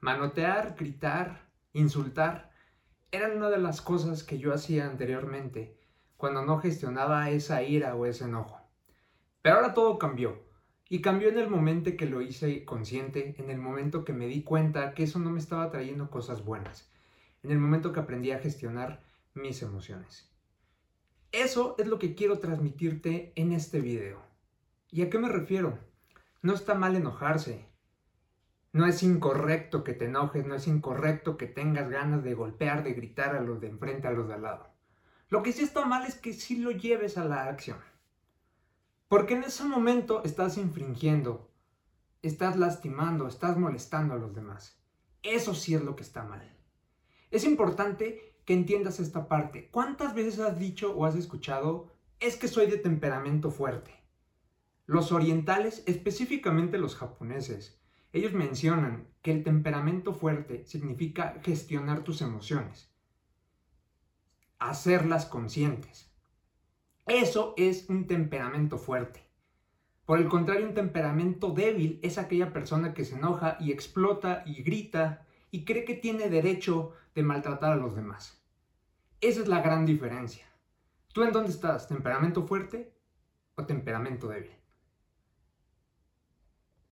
Manotear, gritar, insultar, eran una de las cosas que yo hacía anteriormente cuando no gestionaba esa ira o ese enojo. Pero ahora todo cambió. Y cambió en el momento que lo hice consciente, en el momento que me di cuenta que eso no me estaba trayendo cosas buenas, en el momento que aprendí a gestionar mis emociones. Eso es lo que quiero transmitirte en este video. ¿Y a qué me refiero? No está mal enojarse. No es incorrecto que te enojes, no es incorrecto que tengas ganas de golpear, de gritar a los de enfrente, a los de al lado. Lo que sí está mal es que sí lo lleves a la acción. Porque en ese momento estás infringiendo, estás lastimando, estás molestando a los demás. Eso sí es lo que está mal. Es importante que entiendas esta parte. ¿Cuántas veces has dicho o has escuchado, es que soy de temperamento fuerte? Los orientales, específicamente los japoneses, ellos mencionan que el temperamento fuerte significa gestionar tus emociones, hacerlas conscientes. Eso es un temperamento fuerte. Por el contrario, un temperamento débil es aquella persona que se enoja y explota y grita y cree que tiene derecho de maltratar a los demás. Esa es la gran diferencia. ¿Tú en dónde estás? ¿Temperamento fuerte o temperamento débil?